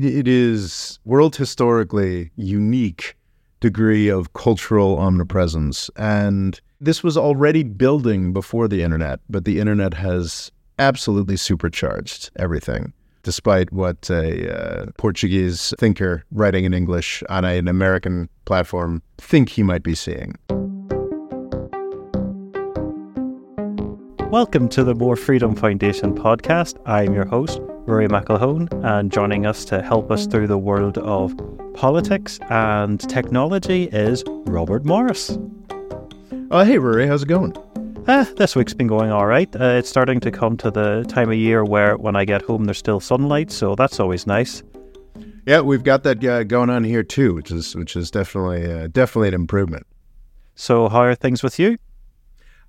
It is world historically unique degree of cultural omnipresence. And this was already building before the internet, but the internet has absolutely supercharged everything, despite what a uh, Portuguese thinker writing in English on an American platform think he might be seeing. Welcome to the More Freedom Foundation podcast. I'm your host, Ruairi McElhone, and joining us to help us through the world of politics and technology is Robert Morris. Uh, hey, Ruairi, how's it going? Uh, this week's been going all right. Uh, it's starting to come to the time of year where when I get home, there's still sunlight, so that's always nice. Yeah, we've got that uh, going on here too, which is which is definitely uh, definitely an improvement. So, how are things with you?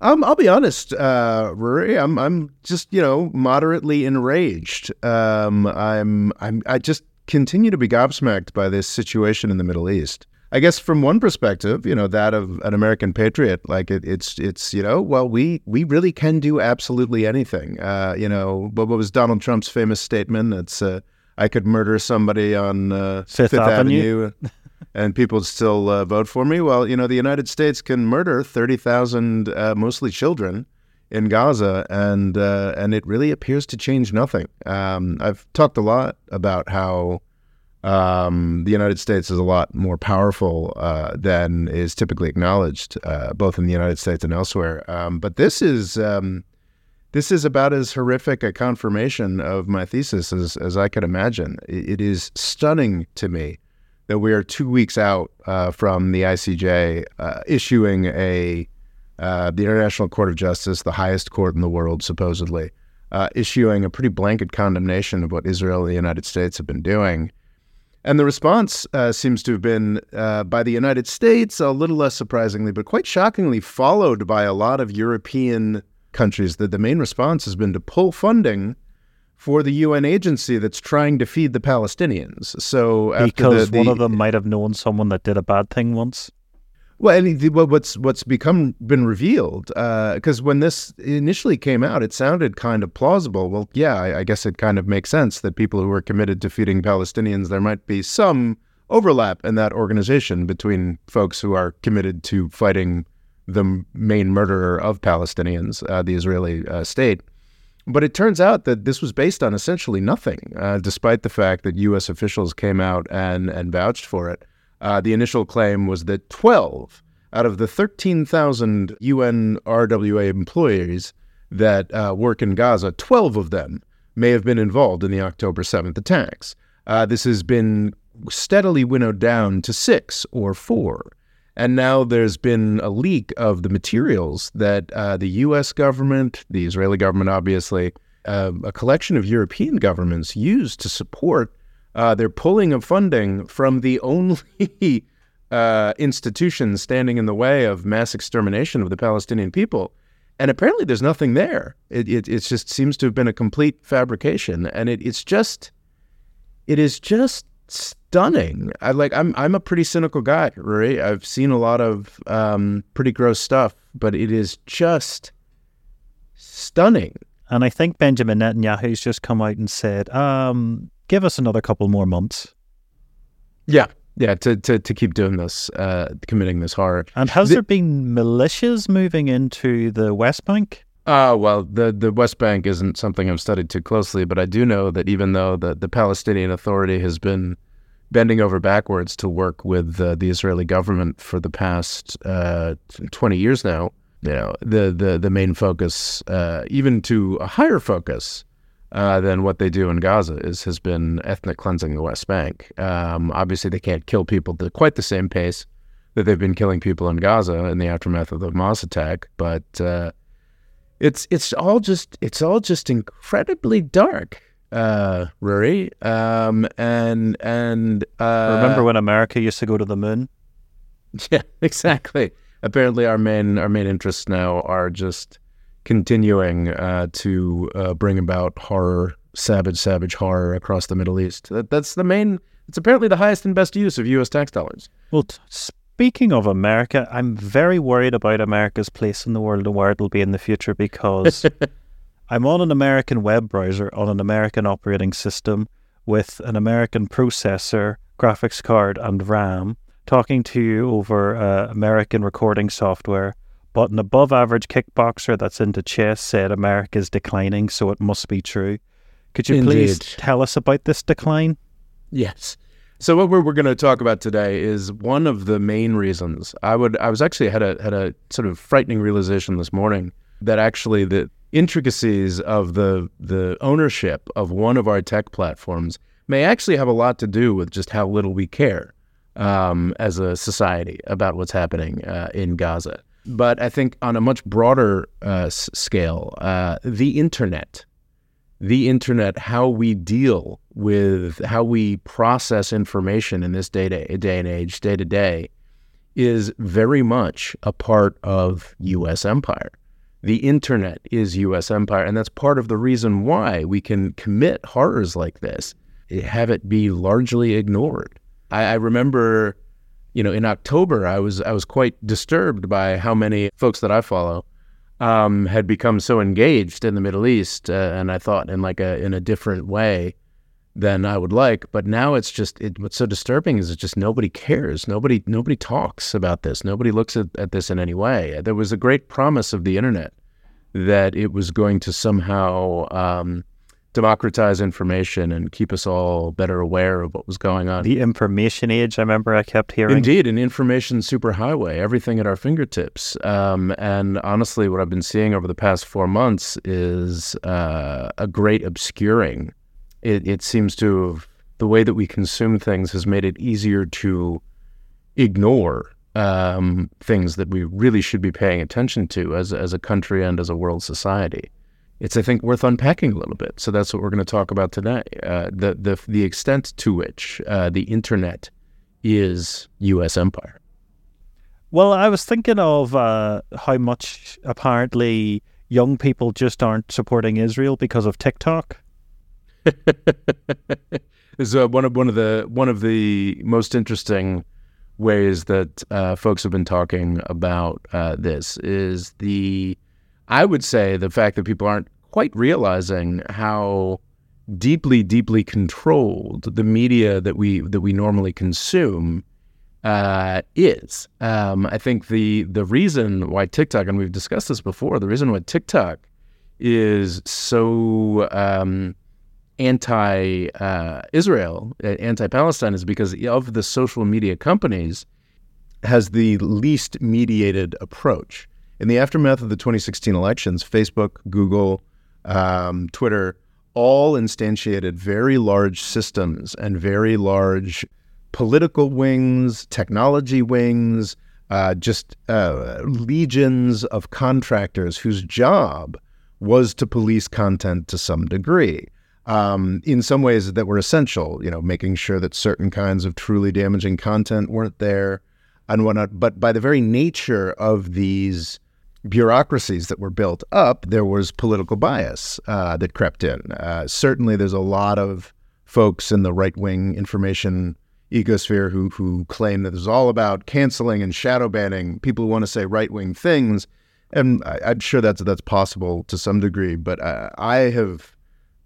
Um, I'll be honest, uh, Ruairi. I'm I'm just you know moderately enraged. Um, I'm I'm I just continue to be gobsmacked by this situation in the Middle East. I guess from one perspective, you know, that of an American patriot, like it, it's it's you know, well, we we really can do absolutely anything. Uh, you know, what, what was Donald Trump's famous statement? It's uh, I could murder somebody on uh, Fifth, Fifth Avenue. Avenue and people still uh, vote for me. Well, you know, the United States can murder 30,000 uh, mostly children in Gaza, and uh, and it really appears to change nothing. Um, I've talked a lot about how um, the United States is a lot more powerful uh, than is typically acknowledged, uh, both in the United States and elsewhere. Um, but this is um, this is about as horrific a confirmation of my thesis as, as I could imagine. It, it is stunning to me that we are two weeks out uh, from the ICJ uh, issuing a uh, the International Court of Justice, the highest court in the world, supposedly, uh, issuing a pretty blanket condemnation of what Israel and the United States have been doing. And the response uh, seems to have been uh, by the United States, a little less surprisingly, but quite shockingly, followed by a lot of European countries. That the main response has been to pull funding for the UN agency that's trying to feed the Palestinians. So because the, the, one of them might have known someone that did a bad thing once. Well, and the, what's what's become been revealed because uh, when this initially came out, it sounded kind of plausible. Well, yeah, I, I, guess it kind of makes sense that people who are committed to feeding Palestinians, there might be some overlap in that organization between folks who are committed to fighting the main murderer of Palestinians, uh, the Israeli uh, state. But it turns out that this was based on essentially nothing, uh, despite the fact that U.S. officials came out and and vouched for it. Uh, the initial claim was that 12 out of the 13,000 UNRWA employees that uh, work in Gaza, 12 of them may have been involved in the October 7th attacks. Uh, this has been steadily winnowed down to six or four. And now there's been a leak of the materials that uh, the US government, the Israeli government, obviously, uh, a collection of European governments used to support uh, they're pulling of funding from the only uh, institution standing in the way of mass extermination of the Palestinian people. And apparently, there's nothing there. It, it, it just seems to have been a complete fabrication, and it, it's just, it is just stunning. I like. I'm I'm a pretty cynical guy, Ruairi. I've seen a lot of um, pretty gross stuff, but it is just stunning. And I think Benjamin Netanyahu's just come out and said, um, give us another couple more months. Yeah, yeah, to to, to keep doing this, uh, committing this horror. And has the, there been militias moving into the West Bank? Uh, well, the, the West Bank isn't something I've studied too closely, but I do know that even though the, the Palestinian Authority has been bending over backwards to work with uh, the Israeli government for the past uh, 20 years now, you know, the, the, the main focus, uh, even to a higher focus, uh, than what they do in Gaza is has been ethnic cleansing the West Bank. Um, obviously, they can't kill people at quite the same pace that they've been killing people in Gaza in the aftermath of the Hamas attack, but uh, it's it's all just it's all just incredibly dark, uh, Ruairi. Um, and and uh, remember when America used to go to the moon? Yeah, exactly. Apparently, our main our main interests now are just continuing uh, to uh, bring about horror, savage, savage horror across the Middle East. That, that's the main. It's apparently the highest and best use of U.S. tax dollars. Well, t- speaking of America, I'm very worried about America's place in the world and where it'll be in the future because I'm on an American web browser on an American operating system with an American processor, graphics card, and RAM, talking to you over uh, American recording software. But an above average kickboxer that's into chess said America is declining, so it must be true. Could you Indeed. please tell us about this decline? Yes. So what we're, we're going to talk about today is one of the main reasons. I would I was actually had a had a sort of frightening realization this morning that actually the intricacies of the the ownership of one of our tech platforms may actually have a lot to do with just how little we care um, as a society about what's happening uh, in Gaza. But I think on a much broader uh, scale, uh, the internet the internet, how we deal with how we process information in this day, to, day and age, day to day, is very much a part of U.S. empire. The internet is U.S. empire, and that's part of the reason why we can commit horrors like this, have it be largely ignored. I, I remember, you know, in October, I was I was quite disturbed by how many folks that I follow um, had become so engaged in the Middle East, uh, and I thought in like a in a different way than I would like. But now it's just it, what's so disturbing is it's just nobody cares. Nobody nobody talks about this. Nobody looks at, at this in any way. There was a great promise of the internet that it was going to somehow um, democratize information and keep us all better aware of what was going on. The information age, I remember I kept hearing. Indeed, an information superhighway, everything at our fingertips. Um, and honestly, what I've been seeing over the past four months is uh, a great obscuring. It, it seems to have, the way that we consume things has made it easier to ignore um, things that we really should be paying attention to as, as a country and as a world society it's I think worth unpacking a little bit. So that's what we're going to talk about today. Uh, the the the extent to which uh, the internet is U.S. empire. Well, I was thinking of uh, how much apparently young people just aren't supporting Israel because of TikTok. is uh, one of one of the one of the most interesting ways that uh, folks have been talking about uh, this is the I would say the fact that people aren't quite realizing how deeply, deeply controlled the media that we that we normally consume uh, is. Um, I think the the reason why TikTok, and we've discussed this before, the reason why TikTok is so um, anti-Israel, uh, anti-Palestine, is because of the social media companies has the least mediated approach. In the aftermath of the 2016 elections, Facebook, Google, um, Twitter all instantiated very large systems and very large political wings, technology wings, uh, just uh, legions of contractors whose job was to police content to some degree. Um, in some ways that were essential, you know, making sure that certain kinds of truly damaging content weren't there and whatnot. But by the very nature of these bureaucracies that were built up, there was political bias uh, that crept in. Uh, certainly, there's a lot of folks in the right wing information ecosphere who who claim that this is all about canceling and shadow banning people who want to say right wing things, and I, am sure that's that's possible to some degree. But uh, I have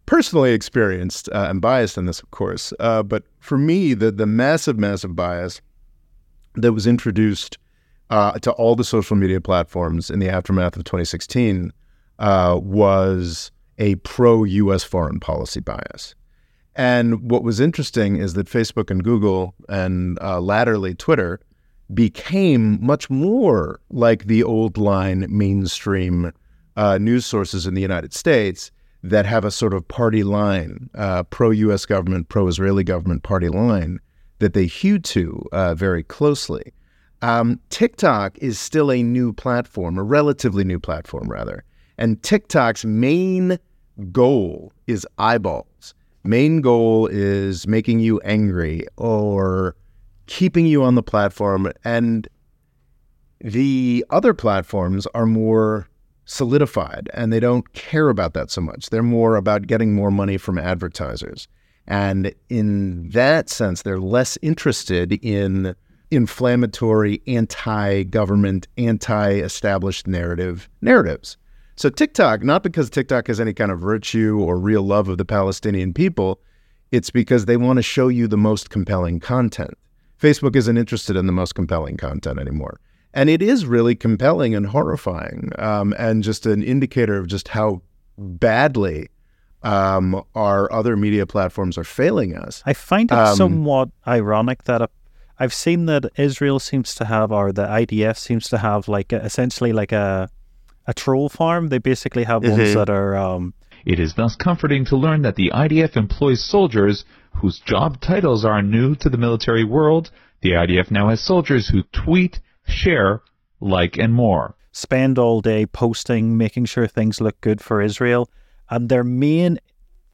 personally experienced, uh, I'm biased in this, of course, uh, but for me, the the massive massive bias that was introduced uh, to all the social media platforms in the aftermath of 2016 uh, was a pro US foreign policy bias. And what was interesting is that Facebook and Google, and uh, latterly Twitter, became much more like the old line mainstream uh, news sources in the United States that have a sort of party line, uh, pro US government, pro Israeli government party line that they hew to uh, very closely. Um, TikTok is still a new platform, a relatively new platform, rather. And TikTok's main goal is eyeballs. Main goal is making you angry or keeping you on the platform. And the other platforms are more solidified and they don't care about that so much. They're more about getting more money from advertisers. And in that sense, they're less interested in inflammatory, anti-government, anti-established narrative narratives. So TikTok, not because TikTok has any kind of virtue or real love of the Palestinian people, it's because they want to show you the most compelling content. Facebook isn't interested in the most compelling content anymore. And it is really compelling and horrifying, um, and just an indicator of just how badly um, our other media platforms are failing us. I find it um, somewhat ironic that a, I've seen that Israel seems to have, or the IDF seems to have, like a, essentially like a a troll farm. They basically have mm-hmm. ones that are. Um, it is thus comforting to learn that the IDF employs soldiers whose job titles are new to the military world. The IDF now has soldiers who tweet, share, like, and more. Spend all day posting, making sure things look good for Israel. And their main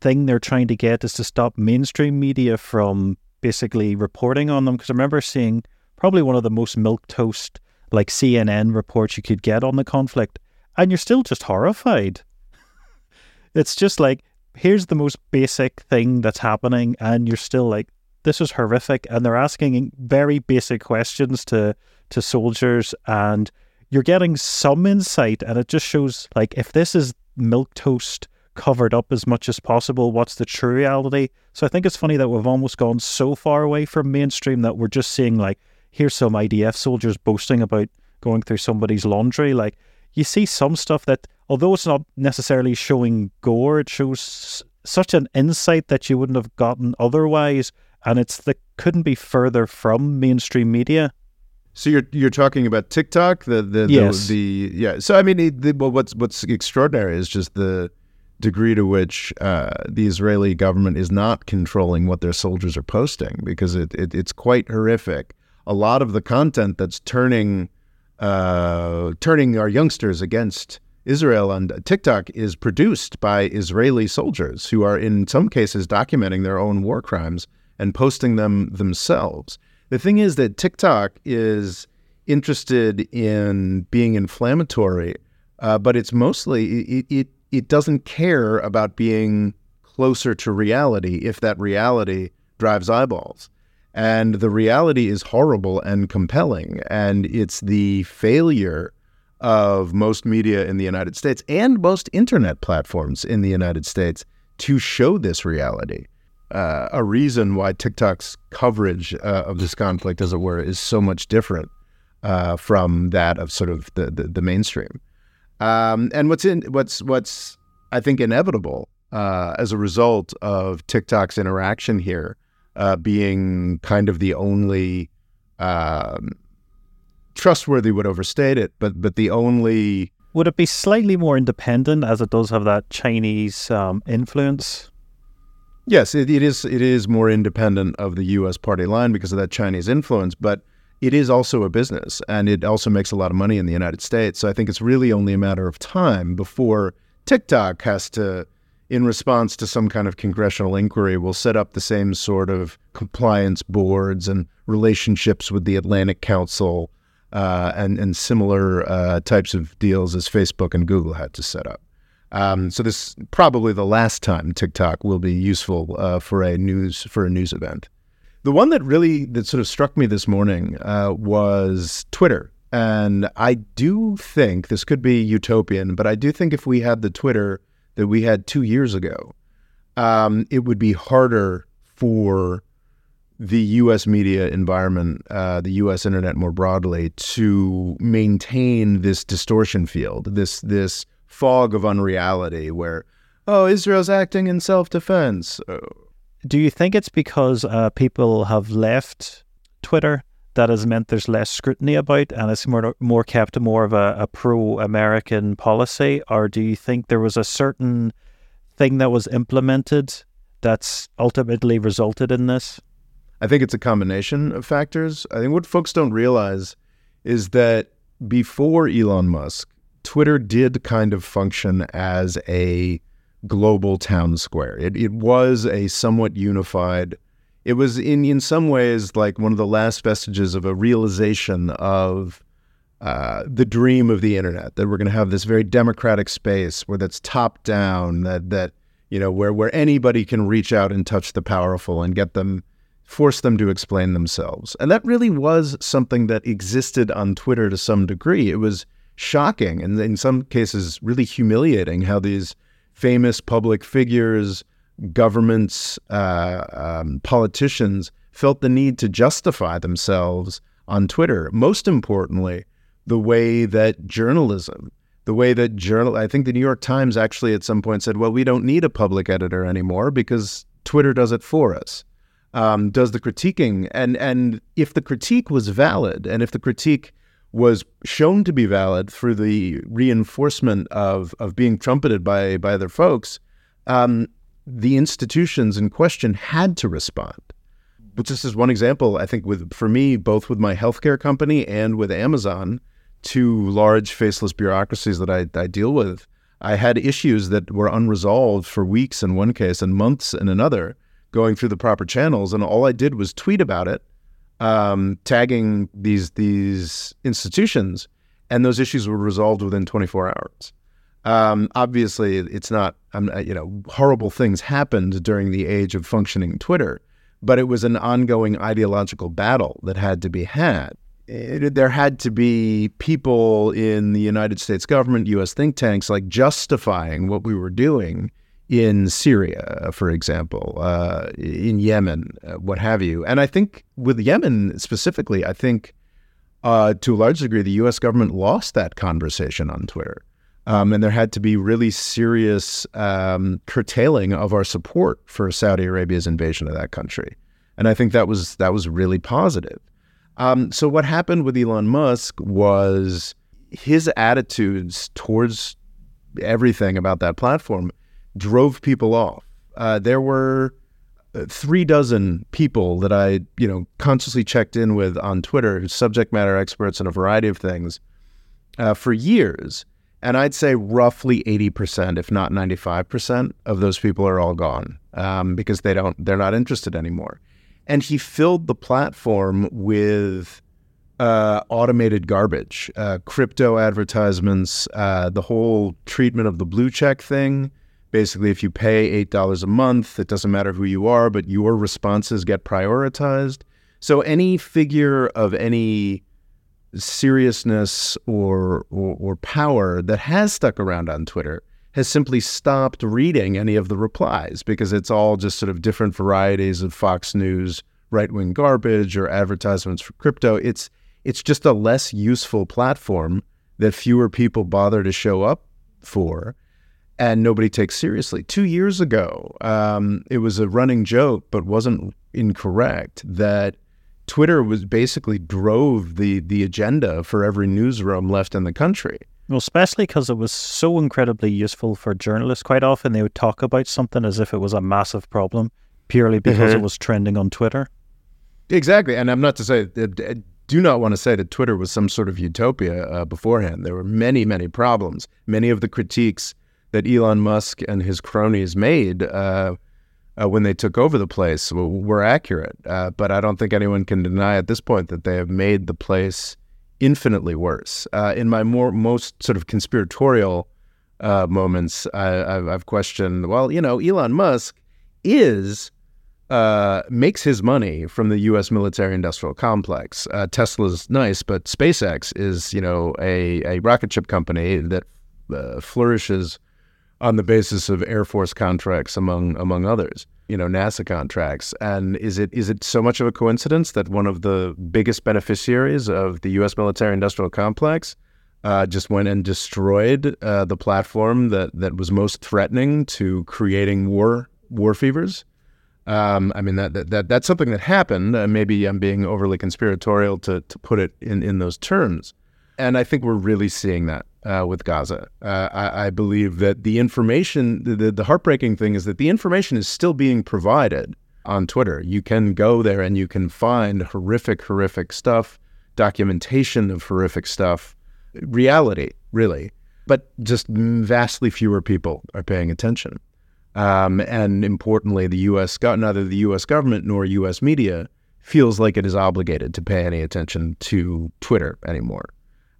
thing they're trying to get is to stop mainstream media from basically reporting on them. Because I remember seeing probably one of the most milquetoast, like CNN reports you could get on the conflict, and you're still just horrified. it's just like, here's the most basic thing that's happening, and you're still like, this is horrific. And they're asking very basic questions to to soldiers, and you're getting some insight, and it just shows like if this is milquetoast covered up as much as possible, what's the true reality? So I think it's funny that we've almost gone so far away from mainstream that we're just seeing like here's some IDF soldiers boasting about going through somebody's laundry. Like you see some stuff that, although it's not necessarily showing gore, it shows such an insight that you wouldn't have gotten otherwise, and it's that couldn't be further from mainstream media. So you're you're talking about TikTok, the the yes. the, the yeah. So I mean, the, what's what's extraordinary is just the degree to which uh, the Israeli government is not controlling what their soldiers are posting because it, it it's quite horrific. A lot of the content that's turning uh, turning our youngsters against Israel on TikTok is produced by Israeli soldiers who are in some cases documenting their own war crimes and posting them themselves. The thing is that TikTok is interested in being inflammatory, uh, but it's mostly it, it it doesn't care about being closer to reality if that reality drives eyeballs. And the reality is horrible and compelling. And it's the failure of most media in the United States and most internet platforms in the United States to show this reality. Uh, a reason why TikTok's coverage uh, of this conflict, as it were, is so much different uh, from that of sort of the the, the mainstream. Um, and what's in what's what's I think inevitable uh, as a result of TikTok's interaction here uh, being kind of the only um, trustworthy would overstate it, but but the only would it be slightly more independent as it does have that Chinese um, influence? Yes, it, it is. It is more independent of the U.S. party line because of that Chinese influence, but it is also a business and it also makes a lot of money in the United States. So I think it's really only a matter of time before TikTok has to, in response to some kind of congressional inquiry, will set up the same sort of compliance boards and relationships with the Atlantic Council uh, and, and similar uh, types of deals as Facebook and Google had to set up. Um, so this is probably the last time TikTok will be useful uh, for a news for a news event. The one that really that sort of struck me this morning uh, was Twitter, and I do think this could be utopian, but I do think if we had the Twitter that we had two years ago, um, it would be harder for the U.S. media environment, uh, the U.S. internet more broadly, to maintain this distortion field, this this fog of unreality, where oh, Israel's acting in self-defense. Oh, do you think it's because uh, people have left Twitter that has meant there's less scrutiny about and it's more more kept more of a, a pro-American policy, or do you think there was a certain thing that was implemented that's ultimately resulted in this? I think it's a combination of factors. I think what folks don't realize is that before Elon Musk, Twitter did kind of function as a global town square. It, it was a somewhat unified, it was in, in some ways like one of the last vestiges of a realization of uh, the dream of the internet that we're going to have this very democratic space where that's top down, that, that, you know, where, where anybody can reach out and touch the powerful and get them, force them to explain themselves. And that really was something that existed on Twitter to some degree. It was shocking and in some cases really humiliating how these famous public figures governments, uh, um, politicians felt the need to justify themselves on Twitter. Most importantly, the way that journalism, the way that journal, I think the New York Times actually at some point said, well, we don't need a public editor anymore because Twitter does it for us. Um, does the critiquing and and if the critique was valid and if the critique was shown to be valid through the reinforcement of of being trumpeted by by other folks, um, the institutions in question had to respond. But this is one example, I think, with for me, both with my healthcare company and with Amazon, two large faceless bureaucracies that I, I deal with. I had issues that were unresolved for weeks in one case and months in another, going through the proper channels, and all I did was tweet about it, um, tagging these these institutions, and those issues were resolved within 24 hours. Um, obviously, it's not, um, you know, horrible things happened during the age of functioning Twitter, but it was an ongoing ideological battle that had to be had. It, there had to be people in the United States government, U.S. think tanks, like justifying what we were doing in Syria, for example, uh, in Yemen, uh, what have you. And I think with Yemen specifically, I think uh, to a large degree, the U.S. government lost that conversation on Twitter. Um, and there had to be really serious um, curtailing of our support for Saudi Arabia's invasion of that country, and I think that was that was really positive. Um, so what happened with Elon Musk was his attitudes towards everything about that platform drove people off. Uh, there were uh, three dozen people that I, you know, consciously checked in with on Twitter, subject matter experts in a variety of things, uh, for years and I'd say roughly 80%, if not 95% of those people are all gone um, because they don't, they're not interested anymore. And he filled the platform with uh, automated garbage, uh, crypto advertisements, uh, the whole treatment of the blue check thing. Basically, if you pay $8 a month, it doesn't matter who you are, but your responses get prioritized. So any figure of any seriousness or, or, or power that has stuck around on Twitter has simply stopped reading any of the replies because it's all just sort of different varieties of Fox News right wing garbage or advertisements for crypto. It's it's just a less useful platform that fewer people bother to show up for and nobody takes seriously. Two years ago, um, it was a running joke, but wasn't incorrect that Twitter was basically drove the the agenda for every newsroom left in the country. Well, especially because it was so incredibly useful for journalists. Quite often they would talk about something as if it was a massive problem purely because mm-hmm. it was trending on Twitter. Exactly. And I'm not to say, I do not want to say that Twitter was some sort of utopia uh, beforehand. There were many, many problems. Many of the critiques that Elon Musk and his cronies made uh, uh, when they took over the place were accurate. Uh, but I don't think anyone can deny at this point that they have made the place infinitely worse. Uh, in my more most sort of conspiratorial uh, moments, I, have questioned. Well, you know, Elon Musk is uh, makes his money from the U.S. military-industrial complex. Tesla's nice, but SpaceX is, you know, a, a rocket ship company that flourishes on the basis of Air Force contracts, among among others. You know, NASA contracts. And is it is it so much of a coincidence that one of the biggest beneficiaries of the U.S. military-industrial complex uh, just went and destroyed uh, the platform that that was most threatening to creating war war fevers? Um, I mean that, that, that that's something that happened. Uh, maybe I'm being overly conspiratorial to to put it in in those terms, and I think we're really seeing that uh, with Gaza. Uh, I, I, believe that the information, the, the heartbreaking thing is that the information is still being provided on Twitter. You can go there and you can find horrific, horrific stuff, documentation of horrific stuff, reality, really. But just vastly fewer people are paying attention. Um, and importantly, the U.S. neither the U.S. government nor U.S. media feels like it is obligated to pay any attention to Twitter anymore.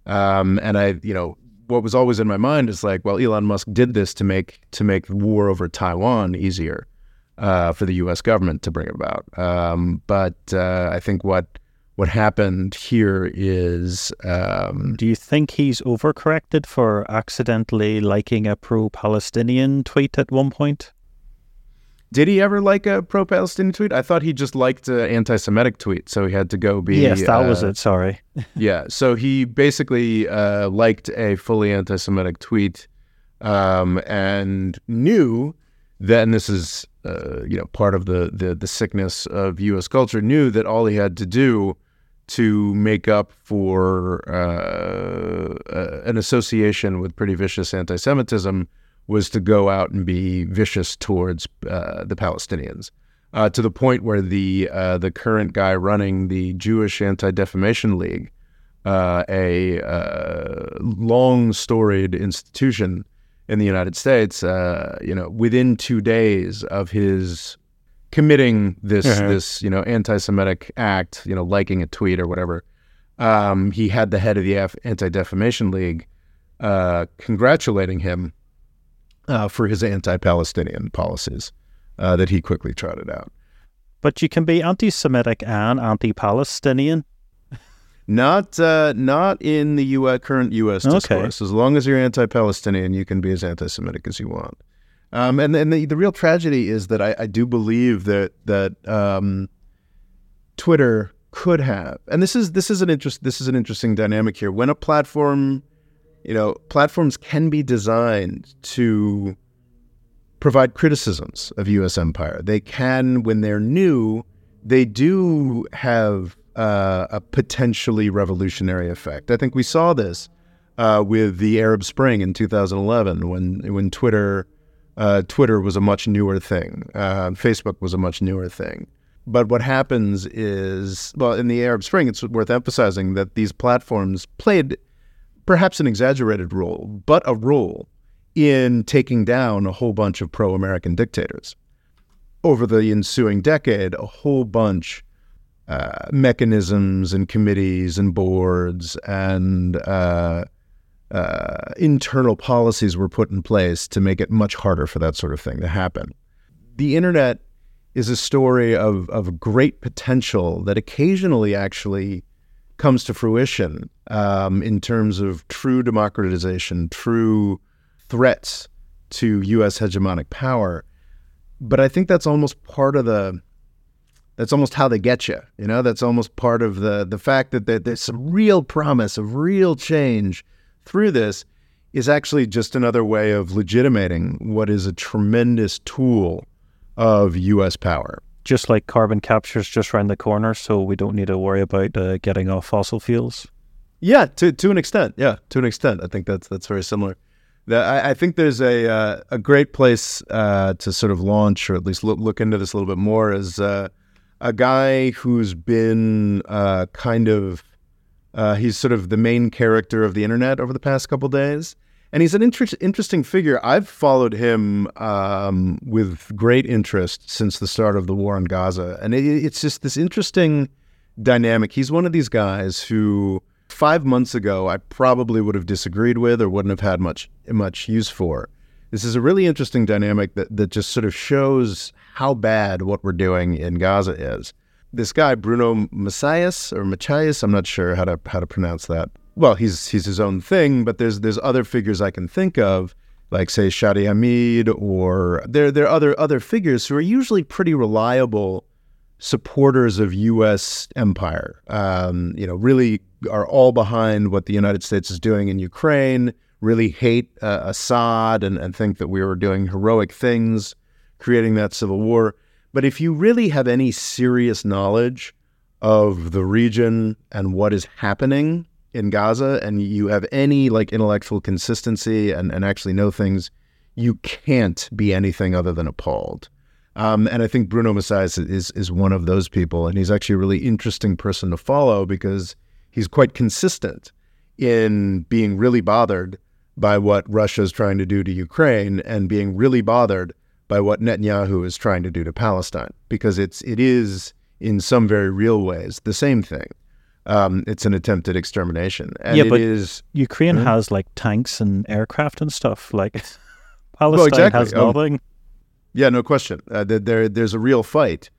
Um, and I, you know, what was always in my mind is like, well, Elon Musk did this to make to make war over Taiwan easier uh, for the U.S. government to bring about. Um, but uh, I think what what happened here is. Um, Do you think he's overcorrected for accidentally liking a pro-Palestinian tweet at one point? Did he ever like a pro-Palestinian tweet? I thought he just liked an anti-Semitic tweet, so he had to go be. Yes, that uh, was it. Sorry. yeah, so he basically uh, liked a fully anti-Semitic tweet, um, and knew that, and this is uh, you know part of the, the the sickness of U.S. culture, knew that all he had to do to make up for uh, uh, an association with pretty vicious anti-Semitism was to go out and be vicious towards uh, the Palestinians, uh, to the point where the uh, the current guy running the Jewish Anti Defamation League, uh, a uh, long storied institution in the United States, uh, you know, within two days of his committing this Uh-huh. this you know anti-Semitic act, you know, liking a tweet or whatever, um, he had the head of the Anti Defamation League congratulating him uh, for his anti-Palestinian policies uh, that he quickly trotted out. But you can be anti-Semitic and anti-Palestinian. Not uh, not in the U.S. current U.S. Okay. discourse. As long as you're anti-Palestinian, you can be as anti-Semitic as you want. Um, and and the, the real tragedy is that I, I do believe that that um, Twitter could have, and this is this is an interest this is an interesting dynamic here. When a platform, you know, platforms can be designed to provide criticisms of U.S. empire. They can, when they're new, they do have uh, a potentially revolutionary effect. I think we saw this uh, with the Arab Spring in 2011, when when Twitter uh, Twitter was a much newer thing, uh, Facebook was a much newer thing. But what happens is, well, in the Arab Spring, it's worth emphasizing that these platforms played perhaps an exaggerated role, but a role in taking down a whole bunch of pro American dictators. Over the ensuing decade, a whole bunch uh, mechanisms and committees and boards and uh, uh, internal policies were put in place to make it much harder for that sort of thing to happen. The internet is a story of, of great potential that occasionally actually comes to fruition um, in terms of true democratization, true threats to U.S. hegemonic power. But I think that's almost part of the that's almost how they get you. You know, that's almost part of the the fact that there- there's some real promise of real change through this is actually just another way of legitimating what is a tremendous tool of U.S. power. Just like carbon capture is just around the corner, so we don't need to worry about uh, getting off fossil fuels. Yeah, to to an extent. Yeah, to an extent. I think that's that's very similar. The, I, I think there's a uh, a great place uh, to sort of launch, or at least look, look into this a little bit more, as uh, a guy who's been uh, kind of uh, he's sort of the main character of the internet over the past couple days, and he's an inter- interesting figure. I've followed him um, with great interest since the start of the war in Gaza, and it, it's just this interesting dynamic. He's one of these guys who five months ago I probably would have disagreed with or wouldn't have had much much use for. This is a really interesting dynamic that, that just sort of shows how bad what we're doing in Gaza is. This guy Bruno Maçães or Macias, I'm not sure how to how to pronounce that. Well, he's he's his own thing, but there's there's other figures I can think of, like say Shadi Hamid, or there there are other other figures who are usually pretty reliable supporters of U.S. empire. Um, you know, really are all behind what the United States is doing in Ukraine. Really hate uh, Assad and, and think that we were doing heroic things, creating that civil war. But if you really have any serious knowledge of the region and what is happening in Gaza, and you have any like intellectual consistency and, and actually know things, you can't be anything other than appalled. Um, and I think Bruno Maçães is is one of those people, and he's actually a really interesting person to follow because he's quite consistent in being really bothered by what Russia is trying to do to Ukraine and being really bothered by what Netanyahu is trying to do to Palestine, because it's it is in some very real ways the same thing. Um, it's an attempted extermination, and Yeah, it but- is Ukraine Mhm. has like tanks and aircraft and stuff. Like Palestine exactly. has Oh. nothing. Yeah, no question. Uh, there, there, there's a real fight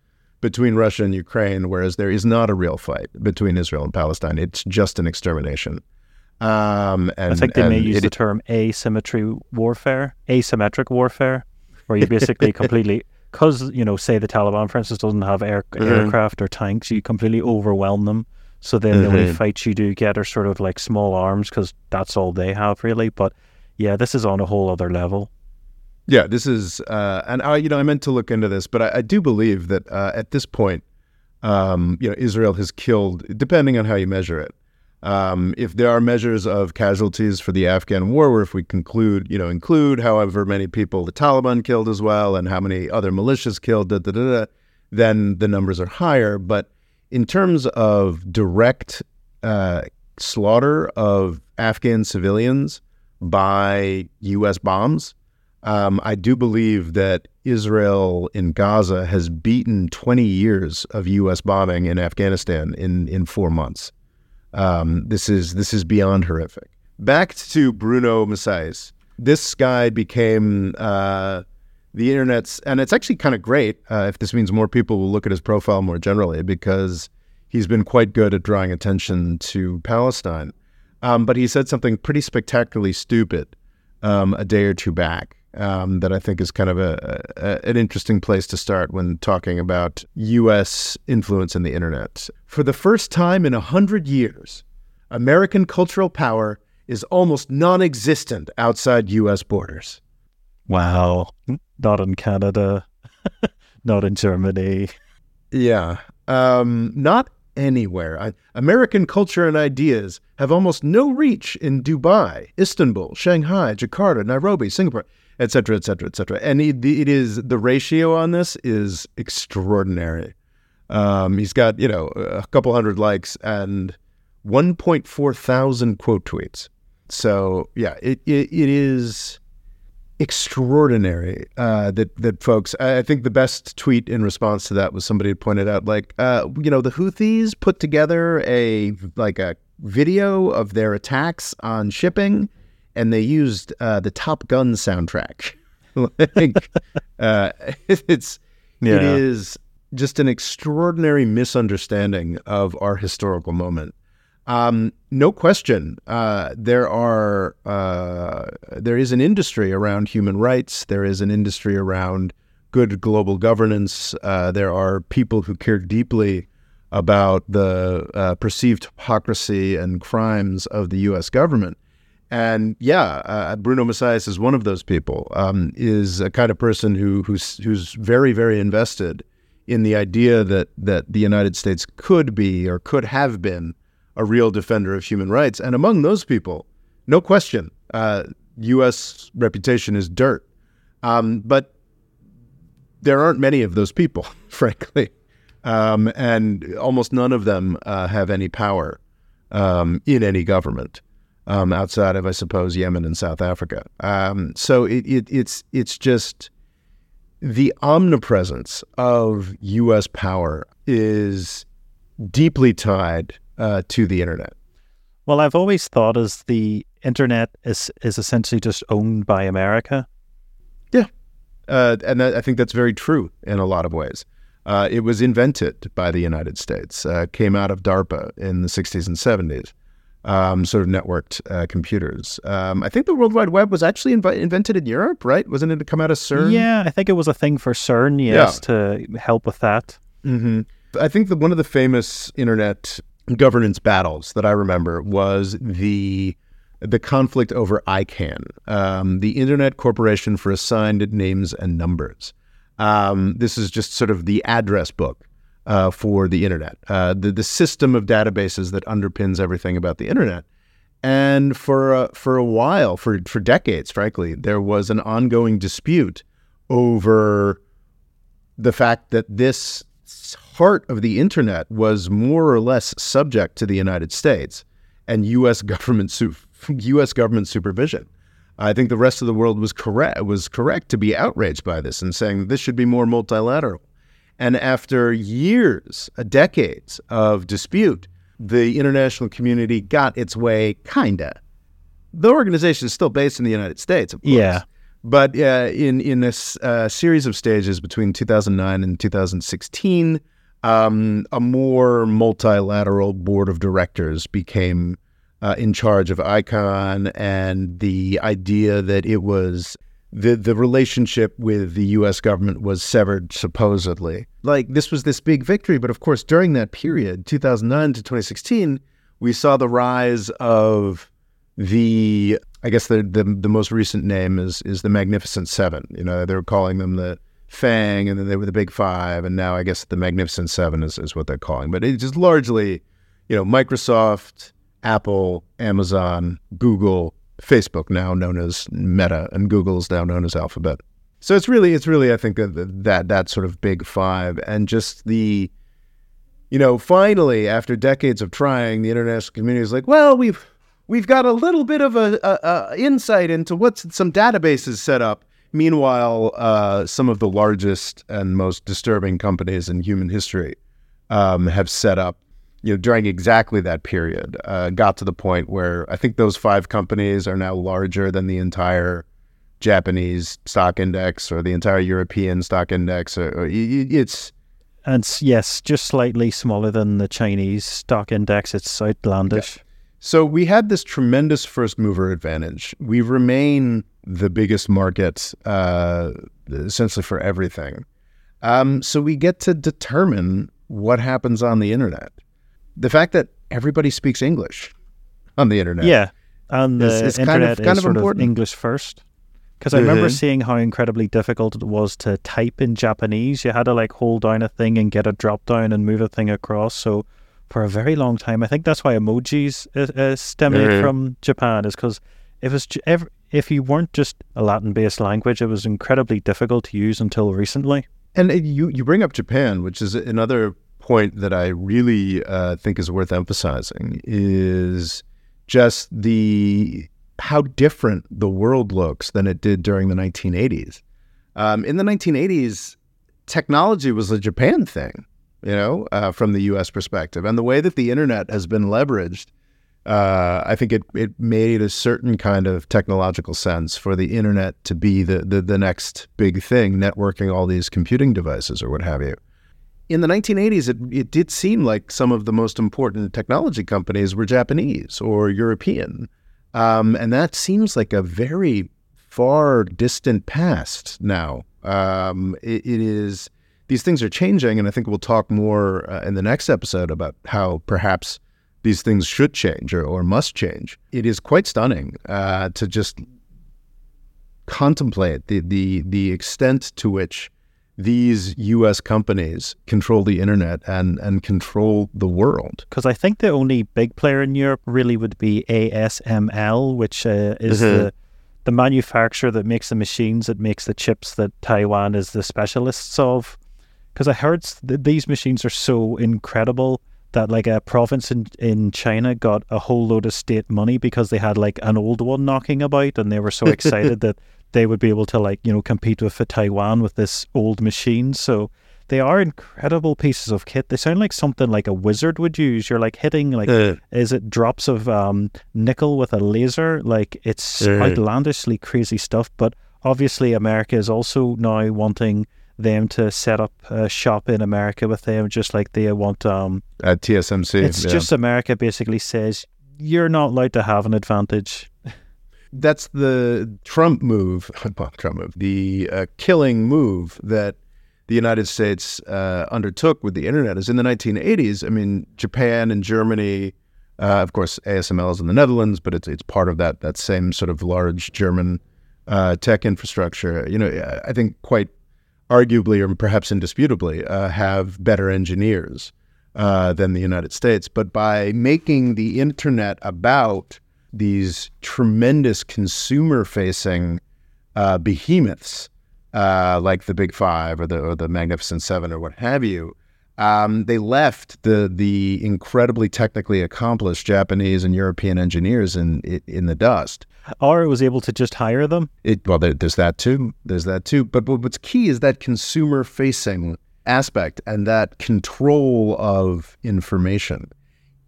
between Russia and Ukraine, whereas there is not a real fight between Israel and Palestine. It's just an extermination. Um, and I think they may use it- the term asymmetry warfare, asymmetric warfare, where you basically completely because you know, say the Taliban, for instance, doesn't have air, Mhm. aircraft or tanks, you completely overwhelm them. So then the only Mhm. fights you do get are sort of like small arms because that's all they have really. But yeah, this is on a whole other level. Yeah, this is, uh, and I, you know, I meant to look into this, but I, I do believe that uh, at this point, um, you know, Israel has killed, depending on how you measure it. Um, if there are measures of casualties for the Afghan war, or if we conclude, you know, include however many people the Taliban killed as well, and how many other militias killed, da, da, da, then the numbers are higher. But in terms of direct uh, slaughter of Afghan civilians by U.S. bombs, um, I do believe that Israel in Gaza has beaten 20 years of U.S. bombing in Afghanistan in, in four months. Um, this is this is beyond horrific. Back to Bruno Maçães. This guy became uh, the internet's, and it's actually kind of great uh, if this means more people will look at his profile more generally because he's been quite good at drawing attention to Palestine. Um, but he said something pretty spectacularly stupid um, a day or two back um, that I think is kind of a, a, an interesting place to start when talking about U.S. influence in the internet. For the first time in a hundred years, American cultural power is almost non-existent outside U.S. borders. Wow, not in Canada, not in Germany. Yeah, um, not anywhere. I, American culture and ideas have almost no reach in Dubai, Istanbul, Shanghai, Jakarta, Nairobi, Singapore, etc., etc., etc. And it, it is the ratio on this is extraordinary. Um, he's got you know a couple hundred likes and 1.4 thousand quote tweets. So yeah, it it, it is extraordinary uh, that that folks. I think the best tweet in response to that was somebody had pointed out, like, uh, you know, the Houthis put together a like a video of their attacks on shipping, and they used uh, the Top Gun soundtrack. like, uh, it's Yeah. is just an extraordinary misunderstanding of our historical moment. Um, no question, uh, there are uh, there is an industry around human rights. There is an industry around good global governance. Uh, there are people who care deeply about the uh, perceived hypocrisy and crimes of the U.S. government. And yeah, uh, Bruno Maçães is one of those people. Um, is a kind of person who who's who's very very invested in the idea that that the United States could be or could have been a real defender of human rights. And among those people, no question, uh, U.S. reputation is dirt. Um, but there aren't many of those people, frankly, um, and almost none of them uh, have any power um, in any government um, outside of, I suppose, Yemen and South Africa. Um, so it, it, it's it's just the omnipresence of U.S. power is deeply tied uh, to the internet. Well, I've always thought as the internet is is essentially just owned by America. Yeah, uh, and that, I think that's very true in a lot of ways. Uh, it was invented by the United States, uh, came out of DARPA in the 60s and 70s, um, sort of networked uh, computers. Um, I think the World Wide Web was actually invi- invented in Europe, right? Wasn't it to come out of CERN? Yeah, I think it was a thing for CERN, yes, to help with that. hmm I think that one of the famous internet governance battles that I remember was the the conflict over ICANN, um, the Internet Corporation for Assigned Names and Numbers. Um, this is just sort of the address book uh, for the internet, uh, the the system of databases that underpins everything about the internet. And for uh, for a while, for for decades, frankly, there was an ongoing dispute over the fact that this heart of the internet was more or less subject to the United States and U.S. government su- U.S. government supervision. I think the rest of the world was correct was correct to be outraged by this and saying this should be more multilateral. And after years, uh, decades of dispute, the international community got its way, kinda. The organization is still based in the United States, of course. Yeah. But uh, in in this uh, series of stages between 2009 and 2016, um, a more multilateral board of directors became uh, in charge of ICANN, and the idea that it was the the relationship with the U.S. government was severed supposedly. Like this was this big victory, but of course during that period, 2009 to 2016, we saw the rise of the I guess the the, the most recent name is is the Magnificent Seven. You know, they were calling them the FAANG, and then they were the Big Five, and now I guess the Magnificent Seven is, is what they're calling. But it's just largely, you know, Microsoft, Apple, Amazon, Google, Facebook, now known as Meta, and Google's now known as Alphabet. So it's really, it's really, I think that that that sort of big five, and just the, you know, finally after decades of trying, the international community is like, well, we've we've got a little bit of a, a, a insight into what's some databases set up Meanwhile, uh, some of the largest and most disturbing companies in human history um, have set up, you know, during exactly that period, uh, got to the point where I think those five companies are now larger than the entire Japanese stock index or the entire European stock index. Or, or it's and yes, just slightly smaller than the Chinese stock index. It's outlandish. Yeah. So we had this tremendous first mover advantage. We remain the biggest market uh, essentially for everything. Um, so we get to determine what happens on the internet. The fact that everybody speaks English on the internet. Yeah. And the is, is internet kind of, kind is of sort of English first. Because I mm-hmm. remember seeing how incredibly difficult it was to type in Japanese. You had to like hold down a thing and get a drop down and move a thing across. So for a very long time. I think that's why emojis uh, uh, stem mm-hmm. from Japan, is because it was ever, if you weren't just a Latin-based language, it was incredibly difficult to use until recently. And you you bring up Japan, which is another point that I really uh, think is worth emphasizing is just the how different the world looks than it did during the 1980s. Um, in the 1980s, technology was a Japan thing you know, uh, from the U.S. perspective. And the way that the internet has been leveraged, uh, I think it, it made a certain kind of technological sense for the internet to be the, the, the next big thing, networking all these computing devices or what have you. In the 1980s, it, it did seem like some of the most important technology companies were Japanese or European. Um, and that seems like a very far distant past now. Um, it, it is these things are changing, and I think we'll talk more uh, in the next episode about how perhaps these things should change or, or must change. It is quite stunning uh, to just contemplate the, the the extent to which these U.S. companies control the internet and and control the world. Because I think the only big player in Europe really would be ASML, which uh, is mm-hmm. the the manufacturer that makes the machines that makes the chips that Taiwan is the specialists of because I heard th- these machines are so incredible that like a province in, in China got a whole load of state money because they had like an old one knocking about and they were so excited that they would be able to like you know compete with Taiwan with this old machine. So they are incredible pieces of kit. They sound like something like a wizard would use. You're like hitting like uh, is it drops of um, nickel with a laser? Like it's uh, outlandishly crazy stuff. But obviously America is also now wanting them to set up a shop in America with them, just like they want um, at TSMC. It's yeah. just America basically says you're not allowed to have an advantage. That's the Trump move, well, Trump move, the uh, killing move that the United States uh, undertook with the internet is in the 1980s. I mean, Japan and Germany, uh, of course, ASML is in the Netherlands, but it's it's part of that that same sort of large German uh, tech infrastructure. You know, I think quite arguably or perhaps indisputably uh, have better engineers uh, than the United States. But by making the internet about these tremendous consumer facing uh, behemoths uh, like the Big Five or the, or the Magnificent Seven or what have you, um, they left the the incredibly technically accomplished Japanese and European engineers in in the dust. Or it was able to just hire them. It, well, there, there's that too. There's that too. But, but what's key is that consumer facing aspect and that control of information.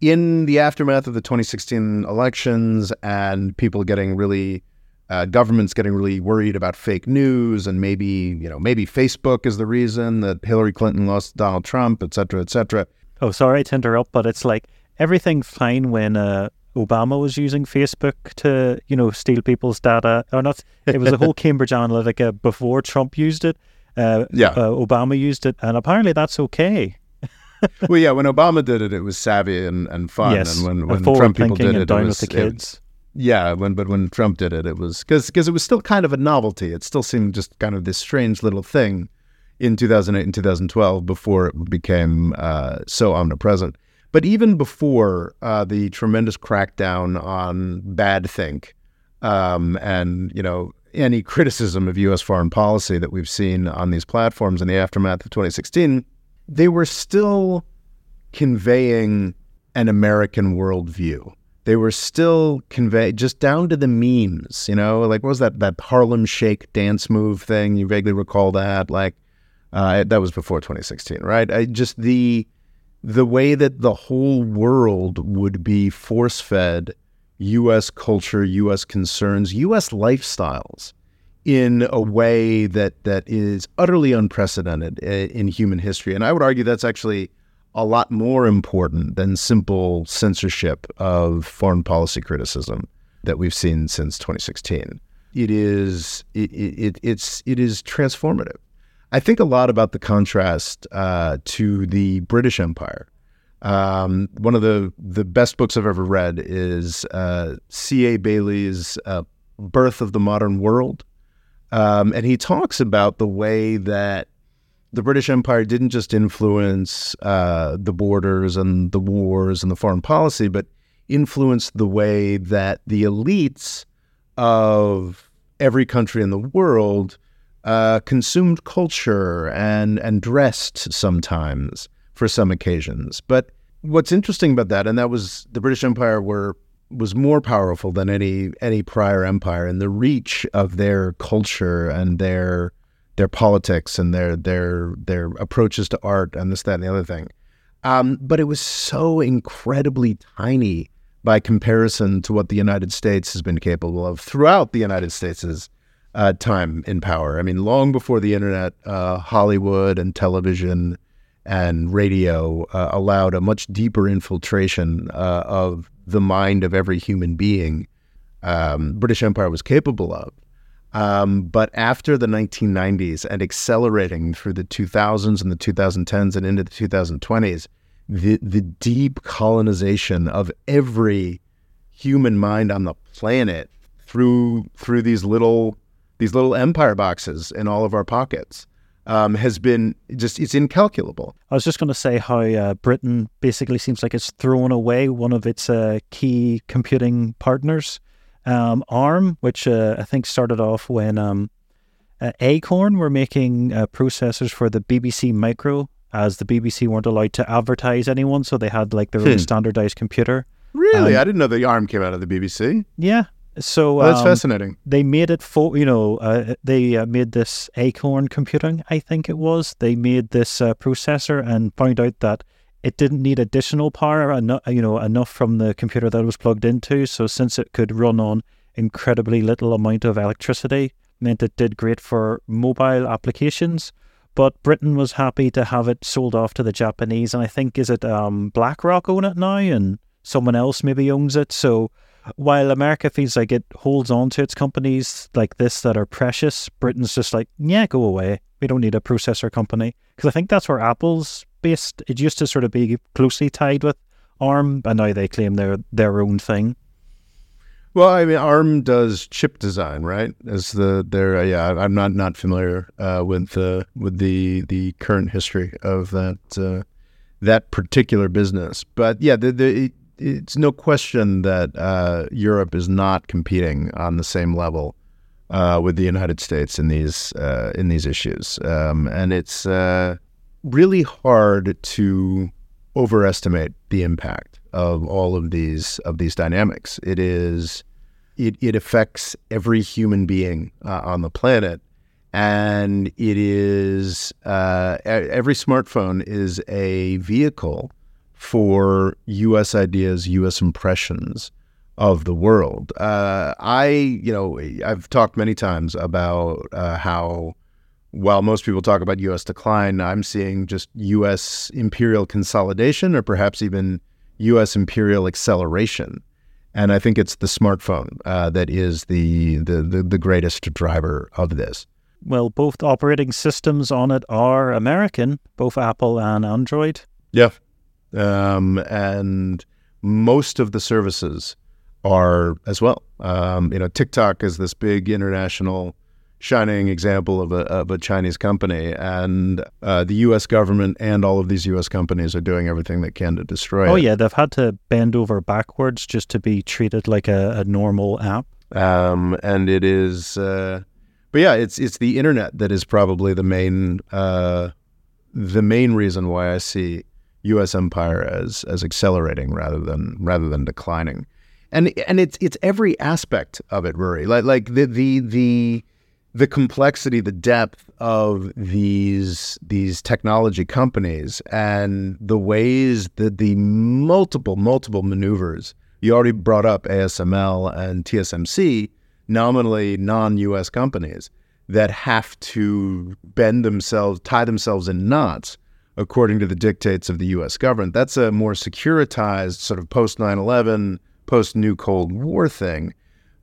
In the aftermath of the 2016 elections and people getting really uh, governments getting really worried about fake news and maybe you know maybe Facebook is the reason that Hillary Clinton lost Donald Trump, et cetera, et cetera. Oh, sorry to interrupt, but it's like everything fine when a Obama was using Facebook to, you know, steal people's data. Or not, it was a whole Cambridge Analytica before Trump used it. Uh, Yeah. uh, Obama used it, and apparently that's okay. well, yeah, when Obama did it, it was savvy and, and fun. yes, and when, when Trump people did it, down it with was, the it- kids. Yeah, when but when Trump did it, it was because it was still kind of a novelty. It still seemed just kind of this strange little thing in 2008 and 2012 before it became uh, so omnipresent. But even before uh, the tremendous crackdown on bad think um, and you know any criticism of U.S. foreign policy that we've seen on these platforms in the aftermath of 2016, they were still conveying an American worldview. They were still convey just down to the memes, you know, like what was that that Harlem Shake dance move thing? You vaguely recall that? Like uh, that was before 2016, right? I, just the the way that the whole world would be force fed U.S. culture, U.S. concerns, U.S. lifestyles in a way that that is utterly unprecedented in human history. And I would argue that's actually a lot more important than simple censorship of foreign policy criticism that we've seen since 2016. It is it, it, it's it is transformative. I think a lot about the contrast uh, to the British Empire. Um, one of the the best books I've ever read is uh, C.A. Bayly's uh, "Birth of the Modern World," um, and he talks about the way that the British Empire didn't just influence uh, the borders and the wars and the foreign policy, but influenced the way that the elites of every country in the world uh, consumed culture and and dressed sometimes for some occasions. But what's interesting about that, and that was the British Empire were was more powerful than any any prior empire in the reach of their culture and their their politics and their their their approaches to art and this that and the other thing. Um, but it was so incredibly tiny by comparison to what the United States has been capable of throughout the United States' uh, time in power. I mean, long before the internet, uh, Hollywood and television and radio uh, allowed a much deeper infiltration uh, of the mind of every human being. Um, British Empire was capable of. Um, but after the 1990s and accelerating through the 2000s and the 2010s and into the 2020s, the the deep colonization of every human mind on the planet through through these little these little empire boxes in all of our pockets um, has been just it's incalculable. I was just going to say how uh, Britain basically seems like it's thrown away one of its uh, key computing partners, um, ARM, which uh, I think started off when um, uh, Acorn were making uh, processors for the BBC Micro, as the BBC weren't allowed to advertise anyone, so they had like their own Hmm. standardized computer. Really, Um, I didn't know the arm came out of the BBC. Yeah. So Well, that's um, fascinating. they made it for you know uh, they uh, made this acorn computing i think it was they made this uh, processor and found out that it didn't need additional power enough you know enough from the computer that it was plugged into so since it could run on incredibly little amount of electricity meant it did great for mobile applications but britain was happy to have it sold off to the japanese and i think is it um, blackrock own it now and someone else maybe owns it so while America feels like it holds on to its companies like this that are precious, Britain's just like, yeah, go away. We don't need a processor company. Because I think that's where Apple's based. It used to sort of be closely tied with ARM, and now they claim they're their own thing. Well, I mean, ARM does chip design, right? As the their uh, yeah, I'm not not familiar uh, with uh, with the the current history of that uh, that particular business, but yeah, the, the, it, it's no question that uh, Europe is not competing on the same level uh, with the United States in these in these issues, um, and it's really hard to overestimate the impact of all of these of these dynamics. It is it, it affects every human being uh, on the planet, and it is uh, every smartphone is a vehicle for U.S. ideas, U.S. impressions of the world. Uh, I, you know, I've talked many times about uh, how, while most people talk about U.S. decline, I'm seeing just U.S. imperial consolidation, or perhaps even U.S. imperial acceleration. And I think it's the smartphone uh, that is the, the, the the greatest driver of this. Well, both operating systems on it are American, both Apple and Android. Yeah, um, and most of the services are as well. Um, you know, TikTok is this big international shining example of a, of a Chinese company, and uh, the U.S. government and all of these U.S. companies are doing everything they can to destroy it. Oh it. yeah, they've had to bend over backwards just to be treated like a, a normal app. um, and it is. Uh, but yeah, it's it's the internet that is probably the main uh, the main reason why I see U.S. empire as as accelerating rather than rather than declining, and and it's it's every aspect of it, Ruairi. Like like the the the the complexity, the depth of these these technology companies, and the ways that the multiple multiple maneuvers. You already brought up ASML and TSMC, nominally non-U.S. companies that have to bend themselves, tie themselves in knots according to the dictates of the U.S. government. That's a more securitized sort of post 9/11, post New Cold War thing.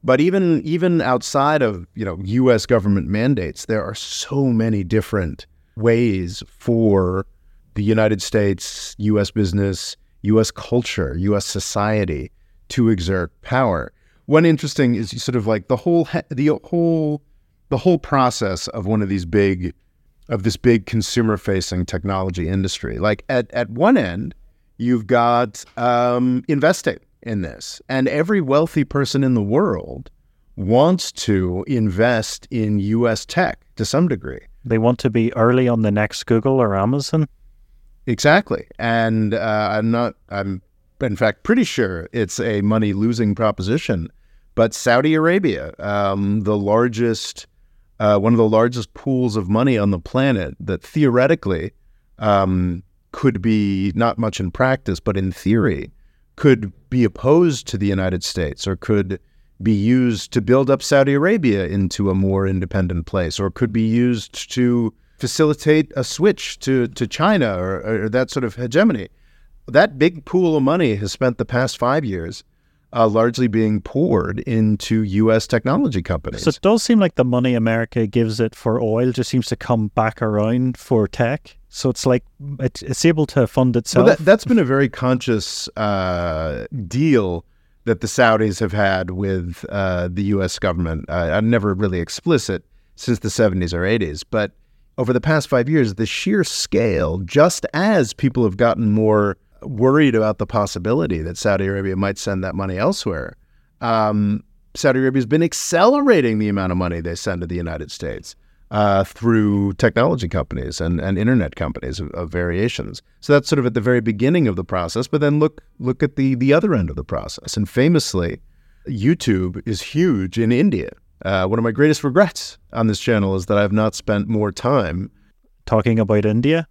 But even even outside of you know U.S. government mandates, there are so many different ways for the United States, U.S. business, U.S. culture, U.S. society to exert power. One interesting is sort of like the whole the whole the whole process of one of these big of this big consumer facing technology industry. Like at at one end, you've got um, investing in this, and every wealthy person in the world wants to invest in U.S. tech to some degree. They want to be early on the next Google or Amazon. Exactly, and uh, I'm not. I'm in fact pretty sure it's a money losing proposition. But Saudi Arabia, um, the largest, uh, one of the largest pools of money on the planet, that theoretically um, could be not much in practice, but in theory could be opposed to the United States or could be used to build up Saudi Arabia into a more independent place or could be used to facilitate a switch to, to China or, or that sort of hegemony. That big pool of money has spent the past five years uh, largely being poured into U.S. technology companies. So it does seem like the money America gives it for oil just seems to come back around for tech. So it's like it, it's able to fund itself. Well, that, that's been a very conscious uh, deal that the Saudis have had with uh, the U.S. government. Uh, I'm never really explicit since the 70s or 80s, but over the past five years, the sheer scale, just as people have gotten more worried about the possibility that Saudi Arabia might send that money elsewhere, um, Saudi Arabia has been accelerating the amount of money they send to the United States uh, through technology companies and, and internet companies of, of, variations. So that's sort of at the very beginning of the process. But then look look at the the other end of the process. And famously, YouTube is huge in India. Uh, one of my greatest regrets on this channel is that I've not spent more time talking about India.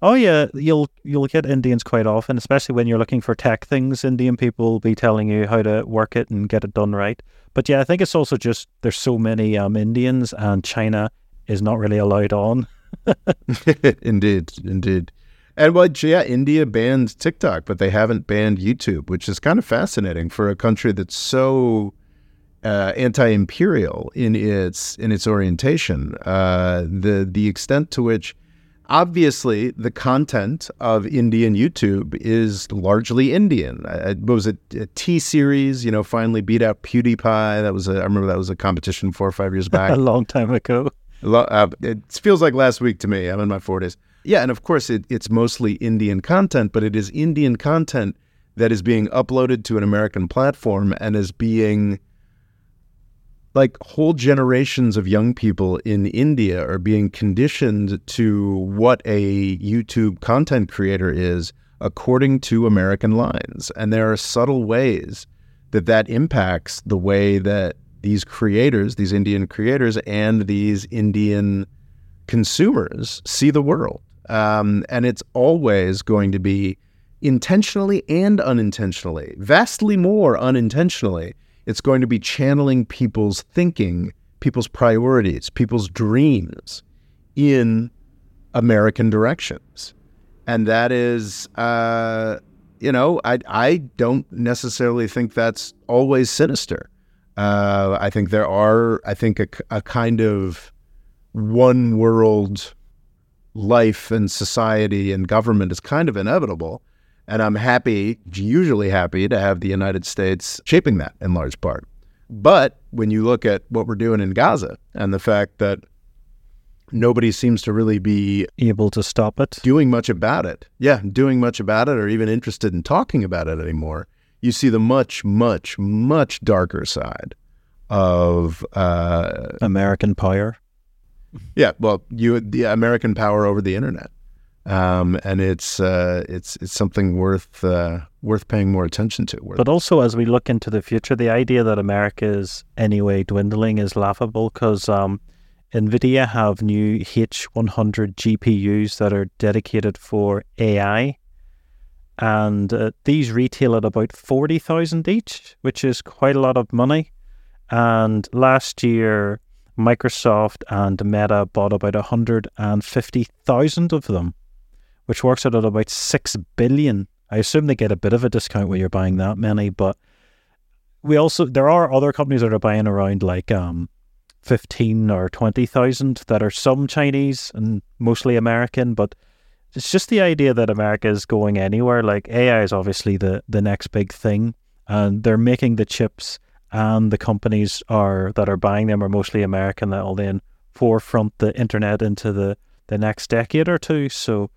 Oh yeah, you'll you'll get Indians quite often, especially when you're looking for tech things. Indian people will be telling you how to work it and get it done right. But yeah, I think it's also just there's so many um, Indians, and China is not really allowed on. indeed, indeed. And well, yeah, India banned TikTok, but they haven't banned YouTube, which is kind of fascinating for a country that's so uh, anti-imperial in its in its orientation. Uh, the the extent to which obviously the content of Indian YouTube is largely Indian. Uh, what was it? A T series, you know, finally beat out PewDiePie. That was a, I remember that was a competition four or five years back. a long time ago. Uh, it feels like last week to me. I'm in my 40s. Yeah, and of course it, it's mostly Indian content, but it is Indian content that is being uploaded to an American platform and is being like whole generations of young people in India are being conditioned to what a YouTube content creator is according to American lines. And there are subtle ways that that impacts the way that these creators, these Indian creators, and these Indian consumers see the world. Um, and it's always going to be intentionally and unintentionally, vastly more unintentionally it's going to be channeling people's thinking, people's priorities, people's dreams in American directions. And that is, uh, you know, I I don't necessarily think that's always sinister. Uh, I think there are, I think, a, a kind of one world life and society and government is kind of inevitable. And I'm happy, usually happy, to have the United States shaping that in large part. But when you look at what we're doing in Gaza and the fact that nobody seems to really be able to stop it, doing much about it, yeah, doing much about it or even interested in talking about it anymore, you see the much, much, much darker side of uh, American power. Yeah, well, you the American power over the internet, um, and it's uh, it's it's something worth uh, worth paying more attention to. But also, as we look into the future, the idea that America is anyway dwindling is laughable because um, NVIDIA have new H100 GPUs that are dedicated for AI and uh, these retail at about 40,000 each, which is quite a lot of money. And last year, Microsoft and Meta bought about 150,000 of them, which works out at about 6 billion. I assume they get a bit of a discount when you're buying that many, but we also there are other companies that are buying around like um 15 or 20,000 that are some Chinese and mostly American, but it's just the idea that America is going anywhere. Like AI is obviously the the next big thing, and they're making the chips, and the companies are that are buying them are mostly American. That will then forefront the internet into the the next decade or two. So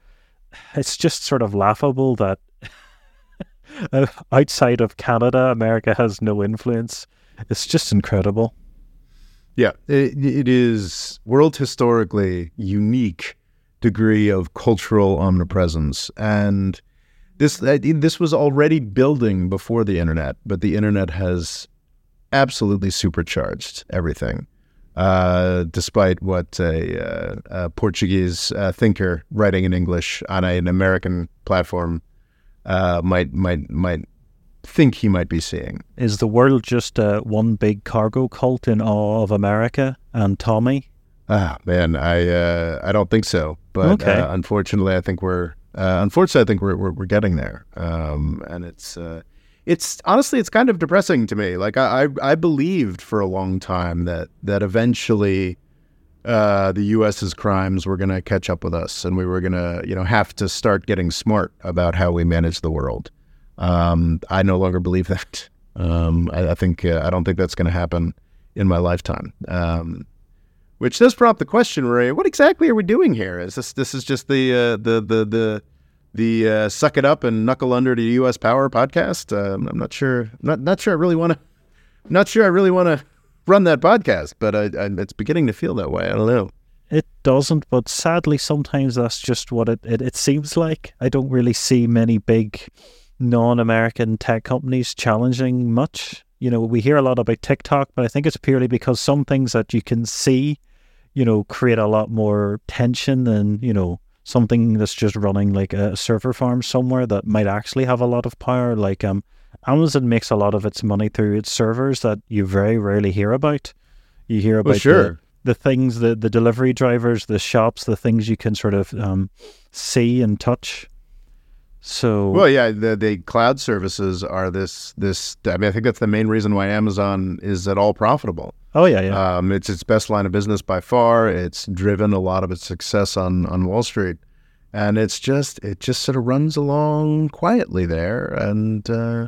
it's just sort of laughable that uh, outside of Canada, America has no influence. It's just incredible. Yeah, it, it is world historically unique degree of cultural omnipresence. And this this was already building before the internet, but the internet has absolutely supercharged everything. Uh, despite what a, uh, a Portuguese uh, thinker writing in English on an American platform uh, might might might think he might be seeing. Is the world just uh, one big cargo cult in awe of America and Tommy? Ah, man, I uh, I don't think so. But okay. uh, unfortunately, I think we're uh, unfortunately I think we're we're, we're getting there. Um, and it's uh, it's honestly it's kind of depressing to me. Like I, I I, believed for a long time that that eventually uh, the U.S.'s crimes were going to catch up with us, and we were going to you know have to start getting smart about how we manage the world. Um, I no longer believe that. Um, I, I, think uh, I don't think that's going to happen in my lifetime. Um, which does prompt the question, Ray. What exactly are we doing here? Is this this is just the uh, the the the the uh, suck it up and knuckle under to U.S. power podcast? Uh, I'm not sure. Not not sure. I really want to. Not sure. I really want to run that podcast, but I, I, it's beginning to feel that way. I don't know. It doesn't, but sadly, sometimes that's just what it, it, it seems like. I don't really see many big non-American tech companies challenging much. You know, we hear a lot about TikTok, but I think it's purely because some things that you can see you know, create a lot more tension than, you know, something that's just running like a server farm somewhere that might actually have a lot of power. Like um, Amazon makes a lot of its money through its servers that you very rarely hear about. You hear about well, sure. the, the things, the, the delivery drivers, the shops, the things you can sort of um, see and touch. So well, yeah, the the cloud services are this this. I mean, I think that's the main reason why Amazon is at all profitable. Oh yeah, yeah. Um, it's its best line of business by far. It's driven a lot of its success on on Wall Street, and it's just it just sort of runs along quietly there, and uh,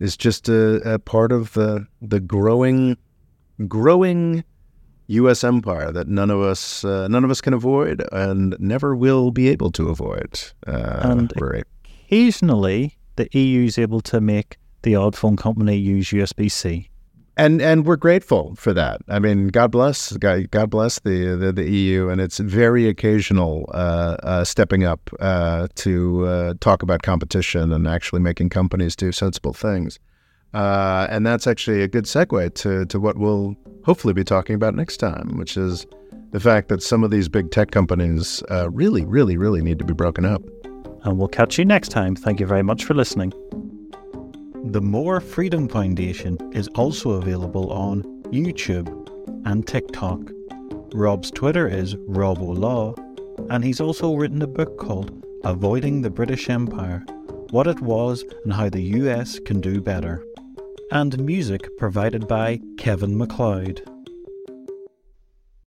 is just a, a part of the the growing growing U.S. empire that none of us uh, none of us can avoid and never will be able to avoid. Uh, and occasionally the EU is able to make the odd phone company use USB C. And and we're grateful for that. I mean, God bless God, God bless the, the, the EU, and it's very occasional uh, uh, stepping up uh, to uh, talk about competition and actually making companies do sensible things. Uh, and that's actually a good segue to to what we'll hopefully be talking about next time, which is the fact that some of these big tech companies uh, really, really, really need to be broken up and we'll catch you next time. Thank you very much for listening. The More Freedom Foundation is also available on YouTube and TikTok. Rob's Twitter is RobOLaw, and he's also written a book called Avoiding the British Empire what it was, and how the US can do better. And music provided by Kevin MacLeod.